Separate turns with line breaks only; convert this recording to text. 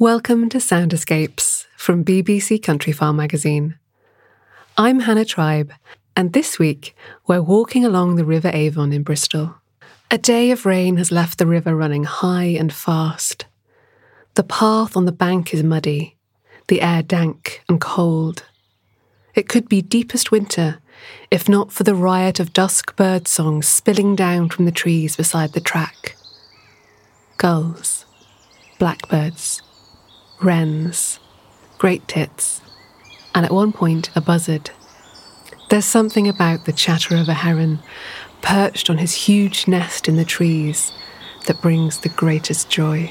Welcome to Sound Escapes from BBC Countryfile magazine. I'm Hannah Tribe, and this week we're walking along the River Avon in Bristol. A day of rain has left the river running high and fast. The path on the bank is muddy, the air dank and cold. It could be deepest winter if not for the riot of dusk bird songs spilling down from the trees beside the track. Gulls, blackbirds, wrens, great tits, and at one point a buzzard. There's something about the chatter of a heron perched on his huge nest in the trees that brings the greatest joy.